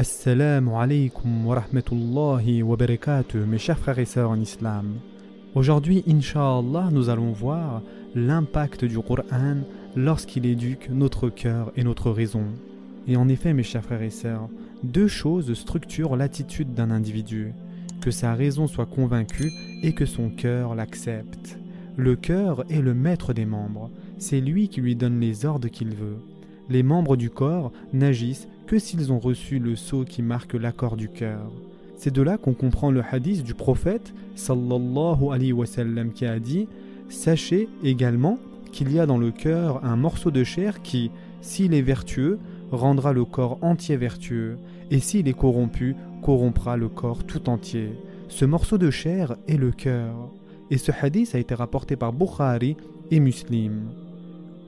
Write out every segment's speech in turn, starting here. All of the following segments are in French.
Assalamu alaikum wa rahmatullahi wa barakatuh, mes chers frères et sœurs en islam. Aujourd'hui, Inch'Allah, nous allons voir l'impact du Coran lorsqu'il éduque notre cœur et notre raison. Et en effet, mes chers frères et sœurs, deux choses structurent l'attitude d'un individu que sa raison soit convaincue et que son cœur l'accepte. Le cœur est le maître des membres, c'est lui qui lui donne les ordres qu'il veut. Les membres du corps n'agissent que s'ils ont reçu le sceau qui marque l'accord du cœur. C'est de là qu'on comprend le hadith du prophète sallallahu alayhi wa sallam qui a dit Sachez également qu'il y a dans le cœur un morceau de chair qui, s'il est vertueux, rendra le corps entier vertueux, et s'il est corrompu, corrompra le corps tout entier. Ce morceau de chair est le cœur. Et ce hadith a été rapporté par Bukhari et Muslim.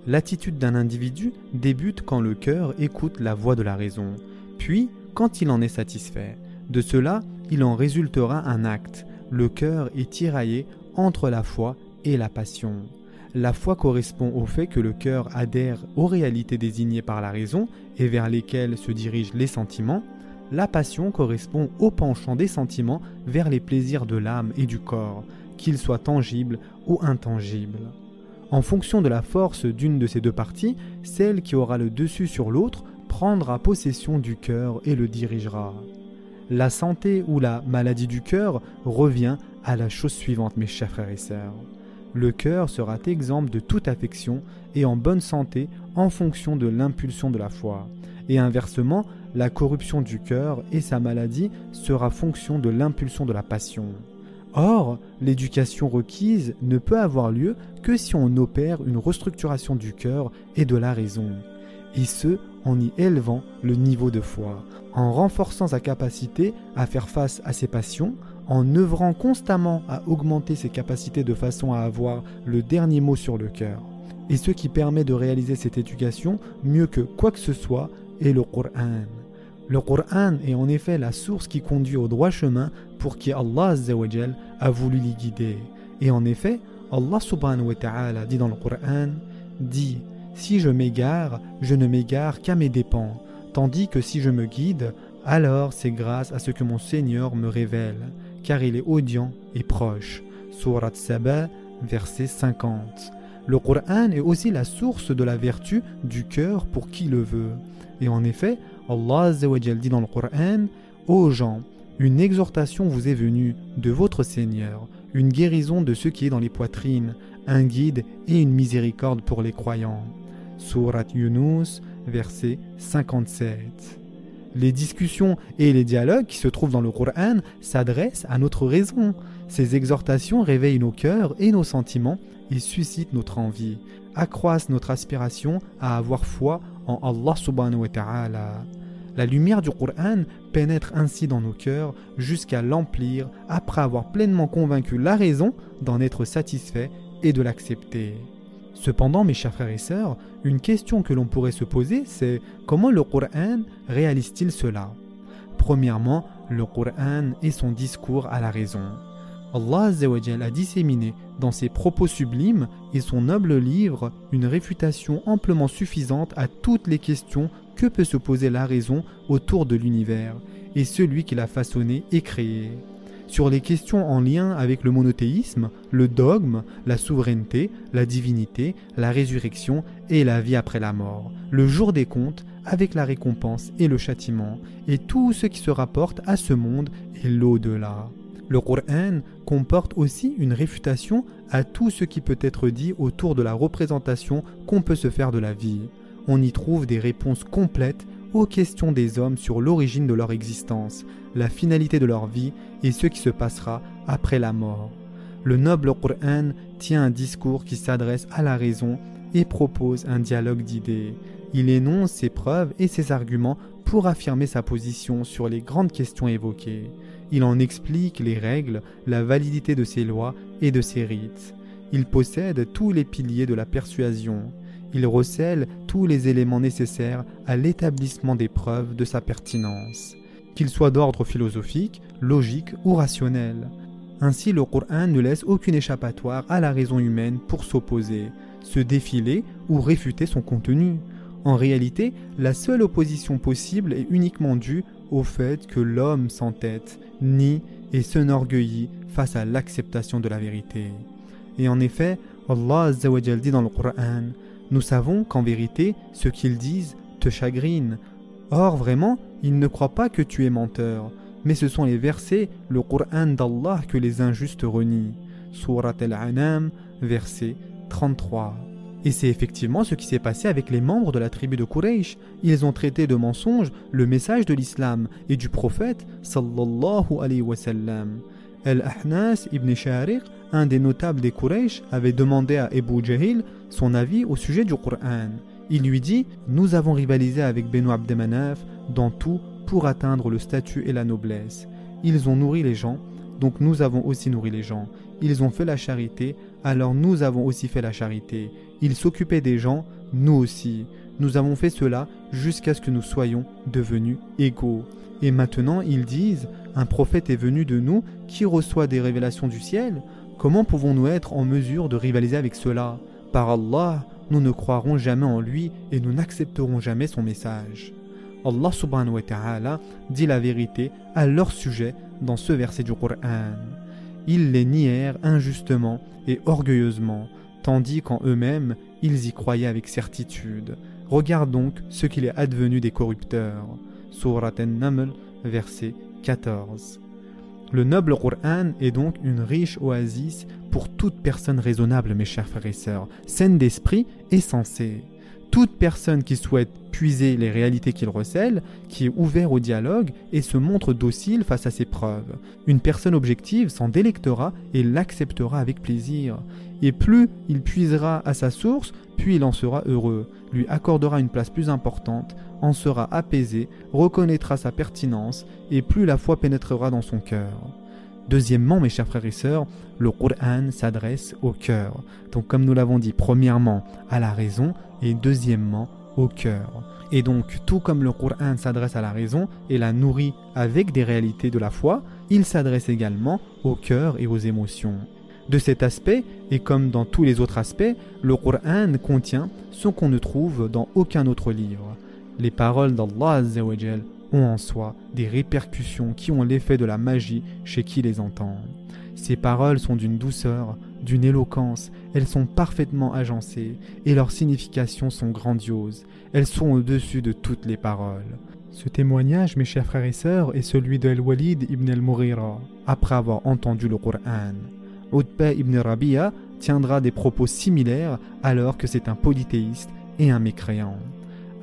L'attitude d'un individu débute quand le cœur écoute la voix de la raison, puis quand il en est satisfait. De cela, il en résultera un acte. Le cœur est tiraillé entre la foi et la passion. La foi correspond au fait que le cœur adhère aux réalités désignées par la raison et vers lesquelles se dirigent les sentiments. La passion correspond au penchant des sentiments vers les plaisirs de l'âme et du corps, qu'ils soient tangibles ou intangibles. En fonction de la force d'une de ces deux parties, celle qui aura le dessus sur l'autre prendra possession du cœur et le dirigera. La santé ou la maladie du cœur revient à la chose suivante, mes chers frères et sœurs. Le cœur sera exempt de toute affection et en bonne santé en fonction de l'impulsion de la foi. Et inversement, la corruption du cœur et sa maladie sera fonction de l'impulsion de la passion. Or, l'éducation requise ne peut avoir lieu que si on opère une restructuration du cœur et de la raison, et ce, en y élevant le niveau de foi, en renforçant sa capacité à faire face à ses passions, en œuvrant constamment à augmenter ses capacités de façon à avoir le dernier mot sur le cœur. Et ce qui permet de réaliser cette éducation mieux que quoi que ce soit est le Coran. Le Coran est en effet la source qui conduit au droit chemin pour qui Allah a voulu l'y guider. Et en effet, Allah subhanahu wa ta'ala dit dans le Coran dit Si je m'égare, je ne m'égare qu'à mes dépens, tandis que si je me guide, alors c'est grâce à ce que mon Seigneur me révèle, car il est audient et proche. Surat Saba, verset 50. Le Coran est aussi la source de la vertu du cœur pour qui le veut. Et en effet, Allah dit dans le Coran Ô gens, une exhortation vous est venue de votre Seigneur, une guérison de ce qui est dans les poitrines, un guide et une miséricorde pour les croyants. Surat Yunus, verset 57. Les discussions et les dialogues qui se trouvent dans le Coran s'adressent à notre raison. Ces exhortations réveillent nos cœurs et nos sentiments et suscitent notre envie, accroissent notre aspiration à avoir foi en Allah subhanahu wa ta'ala. La lumière du Coran pénètre ainsi dans nos cœurs jusqu'à l'emplir après avoir pleinement convaincu la raison d'en être satisfait et de l'accepter. Cependant, mes chers frères et sœurs, une question que l'on pourrait se poser, c'est comment le Coran réalise-t-il cela? Premièrement, le Coran est son discours à la raison. Allah a disséminé dans ses propos sublimes et son noble livre une réfutation amplement suffisante à toutes les questions que peut se poser la raison autour de l'univers et celui qui l'a façonné et créé. Sur les questions en lien avec le monothéisme, le dogme, la souveraineté, la divinité, la résurrection et la vie après la mort, le jour des comptes avec la récompense et le châtiment, et tout ce qui se rapporte à ce monde et l'au-delà. Le Coran comporte aussi une réfutation à tout ce qui peut être dit autour de la représentation qu'on peut se faire de la vie on y trouve des réponses complètes aux questions des hommes sur l'origine de leur existence, la finalité de leur vie et ce qui se passera après la mort. Le noble Qur'an tient un discours qui s'adresse à la raison et propose un dialogue d'idées. Il énonce ses preuves et ses arguments pour affirmer sa position sur les grandes questions évoquées. Il en explique les règles, la validité de ses lois et de ses rites. Il possède tous les piliers de la persuasion. Il recèle tous les éléments nécessaires à l'établissement des preuves de sa pertinence, qu'ils soient d'ordre philosophique, logique ou rationnel. Ainsi, le Coran ne laisse aucune échappatoire à la raison humaine pour s'opposer, se défiler ou réfuter son contenu. En réalité, la seule opposition possible est uniquement due au fait que l'homme s'entête, nie et s'enorgueillit face à l'acceptation de la vérité. Et en effet, Allah dit dans le Coran Nous savons qu'en vérité, ce qu'ils disent te chagrine. Or, vraiment, ils ne croient pas que tu es menteur, mais ce sont les versets, le Coran d'Allah que les injustes renient. Surat al-Anam, verset 33. Et c'est effectivement ce qui s'est passé avec les membres de la tribu de Quraysh. Ils ont traité de mensonge le message de l'islam et du prophète sallallahu alayhi wa sallam. Al-Ahnas ibn Shariq, un des notables des Quraysh, avait demandé à Ebu Jahil son avis au sujet du Qur'an. Il lui dit Nous avons rivalisé avec Benu Abdemanaf dans tout pour atteindre le statut et la noblesse. Ils ont nourri les gens, donc nous avons aussi nourri les gens. Ils ont fait la charité, alors nous avons aussi fait la charité. Ils s'occupaient des gens, nous aussi. Nous avons fait cela jusqu'à ce que nous soyons devenus égaux. Et maintenant ils disent, un prophète est venu de nous qui reçoit des révélations du ciel. Comment pouvons-nous être en mesure de rivaliser avec cela? Par Allah, nous ne croirons jamais en lui et nous n'accepterons jamais son message. Allah subhanahu wa ta'ala dit la vérité à leur sujet dans ce verset du Coran. Ils les nièrent injustement et orgueilleusement, tandis qu'en eux-mêmes ils y croyaient avec certitude. Regarde donc ce qu'il est advenu des corrupteurs. Surat An-Naml, verset 14. Le noble Qur'an est donc une riche oasis pour toute personne raisonnable, mes chers frères et sœurs, saine d'esprit et sensée. Toute personne qui souhaite puiser les réalités qu'il recèle, qui est ouvert au dialogue et se montre docile face à ses preuves. Une personne objective s'en délectera et l'acceptera avec plaisir. Et plus il puisera à sa source, puis il en sera heureux, lui accordera une place plus importante, en sera apaisé, reconnaîtra sa pertinence, et plus la foi pénétrera dans son cœur. Deuxièmement, mes chers frères et sœurs, le Qur'an s'adresse au cœur. Donc comme nous l'avons dit, premièrement à la raison et deuxièmement au cœur. Et donc tout comme le Qur'an s'adresse à la raison et la nourrit avec des réalités de la foi, il s'adresse également au cœur et aux émotions. De cet aspect, et comme dans tous les autres aspects, le Qur'an contient ce qu'on ne trouve dans aucun autre livre. Les paroles d'Allah ont en soi des répercussions qui ont l'effet de la magie chez qui les entend. Ces paroles sont d'une douceur, d'une éloquence, elles sont parfaitement agencées et leurs significations sont grandioses, elles sont au-dessus de toutes les paroles. Ce témoignage, mes chers frères et sœurs, est celui de Al-Walid ibn al-Mughira, après avoir entendu le Qur'an. Utba ibn Rabia tiendra des propos similaires alors que c'est un polythéiste et un mécréant.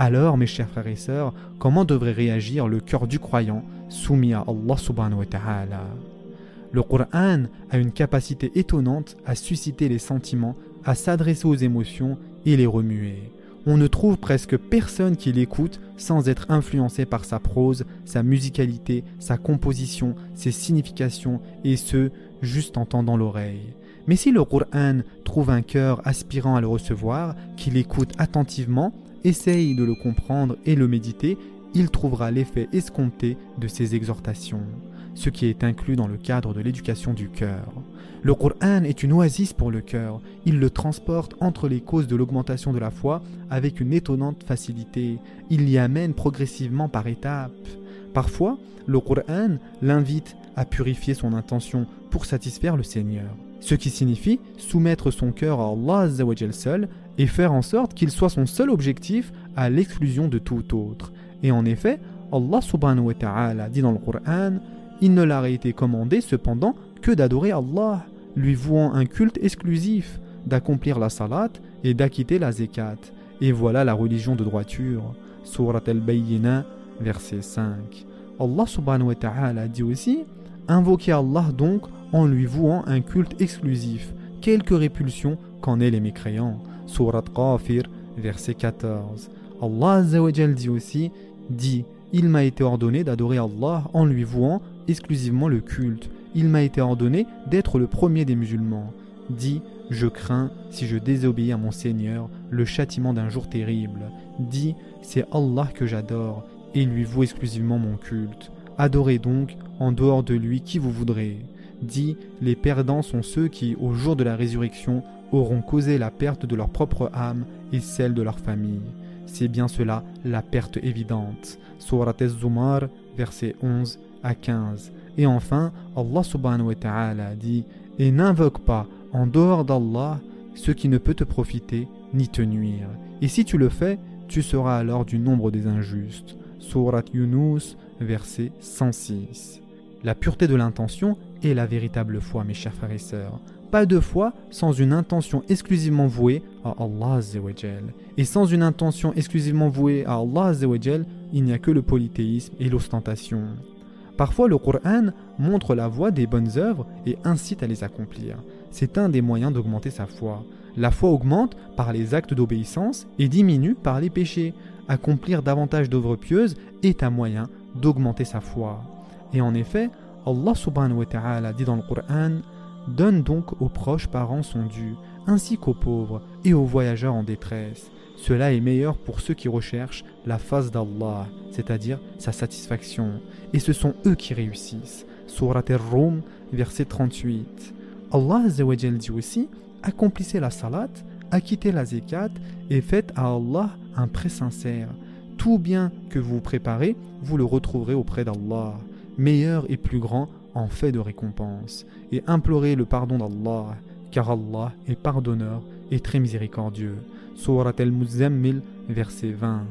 Alors, mes chers frères et sœurs, comment devrait réagir le cœur du croyant soumis à Allah subhanahu wa ta'ala? Le Qur'an a une capacité étonnante à susciter les sentiments, à s'adresser aux émotions et les remuer. On ne trouve presque personne qui l'écoute sans être influencé par sa prose, sa musicalité, sa composition, ses significations, et ce, juste en tendant l'oreille. Mais si le Qur'an trouve un cœur aspirant à le recevoir, qui l'écoute attentivement, essaye de le comprendre et le méditer, il trouvera l'effet escompté de ses exhortations, ce qui est inclus dans le cadre de l'éducation du cœur. Le Qur'an est une oasis pour le cœur, il le transporte entre les causes de l'augmentation de la foi avec une étonnante facilité, il l'y amène progressivement par étapes. Parfois, le Qur'an l'invite à purifier son intention pour satisfaire le Seigneur, ce qui signifie soumettre son cœur à Allah seul et faire en sorte qu'il soit son seul objectif à l'exclusion de tout autre. Et en effet, Allah subhanahu wa ta'ala dit dans le Coran Il ne leur a été commandé cependant que d'adorer Allah, lui vouant un culte exclusif, d'accomplir la salat et d'acquitter la zekat. Et voilà la religion de droiture. Surat al-Bayyina, verset 5. Allah subhanahu wa ta'ala dit aussi Invoquez Allah donc en lui vouant un culte exclusif, quelque répulsion qu'en aient les mécréants. Surat Qafir, verset 14. Allah dit aussi dit Il m'a été ordonné d'adorer Allah en lui vouant exclusivement le culte. Il m'a été ordonné d'être le premier des musulmans. Dit Je crains, si je désobéis à mon Seigneur, le châtiment d'un jour terrible. Dit C'est Allah que j'adore et lui voue exclusivement mon culte. Adorez donc en dehors de lui qui vous voudrez. Dit Les perdants sont ceux qui, au jour de la résurrection, auront causé la perte de leur propre âme et celle de leur famille. c'est bien cela la perte évidente. Surat Az-Zumar, versets 11 à 15. Et enfin, Allah subhanahu wa ta'ala dit Et n'invoque pas en dehors d'Allah ce qui ne peut te profiter ni te nuire. Et si tu le fais, tu seras alors du nombre des injustes. Surat Yunus, verset 106. La pureté de l'intention est la véritable foi, mes chers frères et sœurs. Pas de foi sans une intention exclusivement vouée à Allah Et sans une intention exclusivement vouée à Allah il n'y a que le polythéisme et l'ostentation. Parfois le Coran montre la voie des bonnes œuvres et incite à les accomplir. C'est un des moyens d'augmenter sa foi. La foi augmente par les actes d'obéissance et diminue par les péchés. Accomplir davantage d'œuvres pieuses est un moyen d'augmenter sa foi. Et en effet, Allah subhanahu wa ta'ala dit dans le Coran Donne donc aux proches parents son dû, ainsi qu'aux pauvres et aux voyageurs en détresse. Cela est meilleur pour ceux qui recherchent la face d'Allah, c'est-à-dire sa satisfaction, et ce sont eux qui réussissent. Surat al-Rum, verset 38. Allah dit aussi Accomplissez la salat, acquittez la zekat et faites à Allah un prêt sincère. Tout bien que vous préparez, vous le retrouverez auprès d'Allah, meilleur et plus grand en fait de récompense, et implorez le pardon d'Allah, car Allah est pardonneur et très miséricordieux. Surat al-Muzammil, verset 20.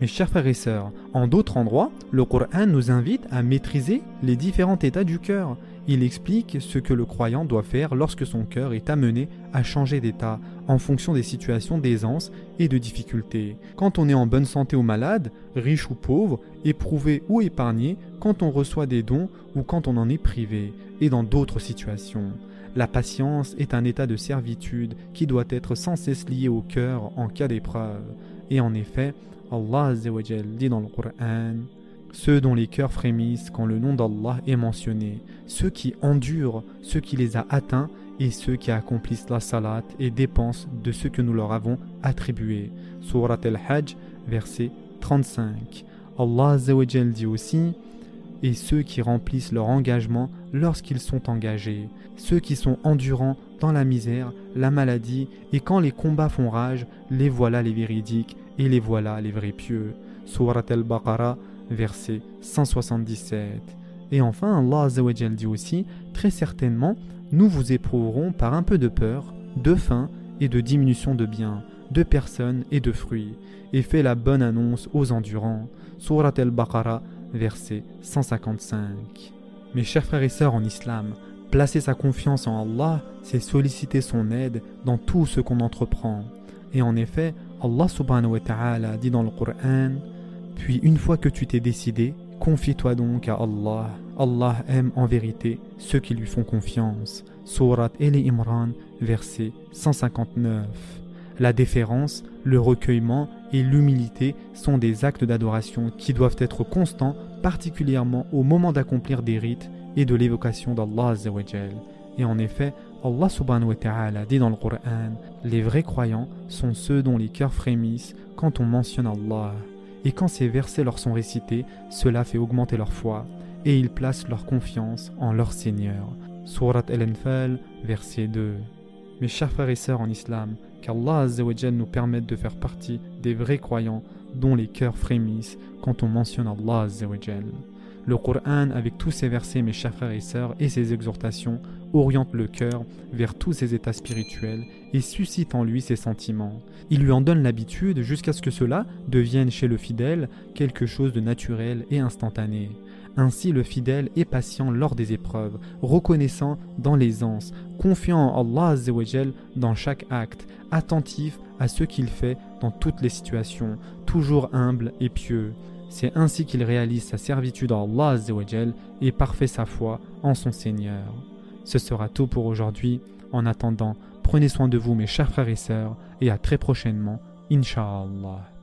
Mes chers frères et sœurs, en d'autres endroits, le Coran nous invite à maîtriser les différents états du cœur. Il explique ce que le croyant doit faire lorsque son cœur est amené à changer d'état en fonction des situations d'aisance et de difficulté. Quand on est en bonne santé ou malade, riche ou pauvre, éprouvé ou épargné, quand on reçoit des dons ou quand on en est privé, et dans d'autres situations. La patience est un état de servitude qui doit être sans cesse lié au cœur en cas d'épreuve. Et en effet, Allah dit dans le Coran Ceux dont les cœurs frémissent quand le nom d'Allah est mentionné, ceux qui endurent ce qui les a atteints et ceux qui accomplissent la salat et dépensent de ce que nous leur avons attribué. Surat al-Hajj, verset 35. Allah dit aussi et ceux qui remplissent leur engagement lorsqu'ils sont engagés, ceux qui sont endurants dans la misère, la maladie, et quand les combats font rage, les voilà les véridiques, et les voilà les vrais pieux. Surat al-Baqarah, verset 177. Et enfin, Allah dit aussi, très certainement, nous vous éprouverons par un peu de peur, de faim et de diminution de biens, de personnes et de fruits, et fait la bonne annonce aux endurants. Surat al-Baqarah, verset 155. Mes chers frères et sœurs en islam, placer sa confiance en Allah, c'est solliciter son aide dans tout ce qu'on entreprend. Et en effet, Allah subhanahu wa ta'ala dit dans le Coran Puis une fois que tu t'es décidé, confie-toi donc à Allah. Allah aime en vérité ceux qui lui font confiance. Surat Eli Imran, verset 159. La déférence, le recueillement et l'humilité sont des actes d'adoration qui doivent être constants, particulièrement au moment d'accomplir des rites et de l'évocation d'Allah. Et en effet, Allah subhanahu wa ta'ala dit dans le Coran Les vrais croyants sont ceux dont les cœurs frémissent quand on mentionne Allah. Et quand ces versets leur sont récités, cela fait augmenter leur foi et ils placent leur confiance en leur Seigneur. Surat Al-Anfal, verset 2. Mes chers frères et sœurs en islam, qu'Allah nous permette de faire partie des vrais croyants dont les cœurs frémissent quand on mentionne Allah Le Coran, avec tous ses versets, mes chers frères et sœurs, et ses exhortations, oriente le cœur vers tous ses états spirituels et suscite en lui ses sentiments. Il lui en donne l'habitude jusqu'à ce que cela devienne chez le fidèle quelque chose de naturel et instantané. Ainsi le fidèle est patient lors des épreuves, reconnaissant dans l'aisance, confiant en Allah dans chaque acte, attentif à ce qu'il fait dans toutes les situations, toujours humble et pieux. C'est ainsi qu'il réalise sa servitude à Allah et parfait sa foi en son Seigneur. Ce sera tout pour aujourd'hui. En attendant, prenez soin de vous mes chers frères et sœurs et à très prochainement, Inch'Allah.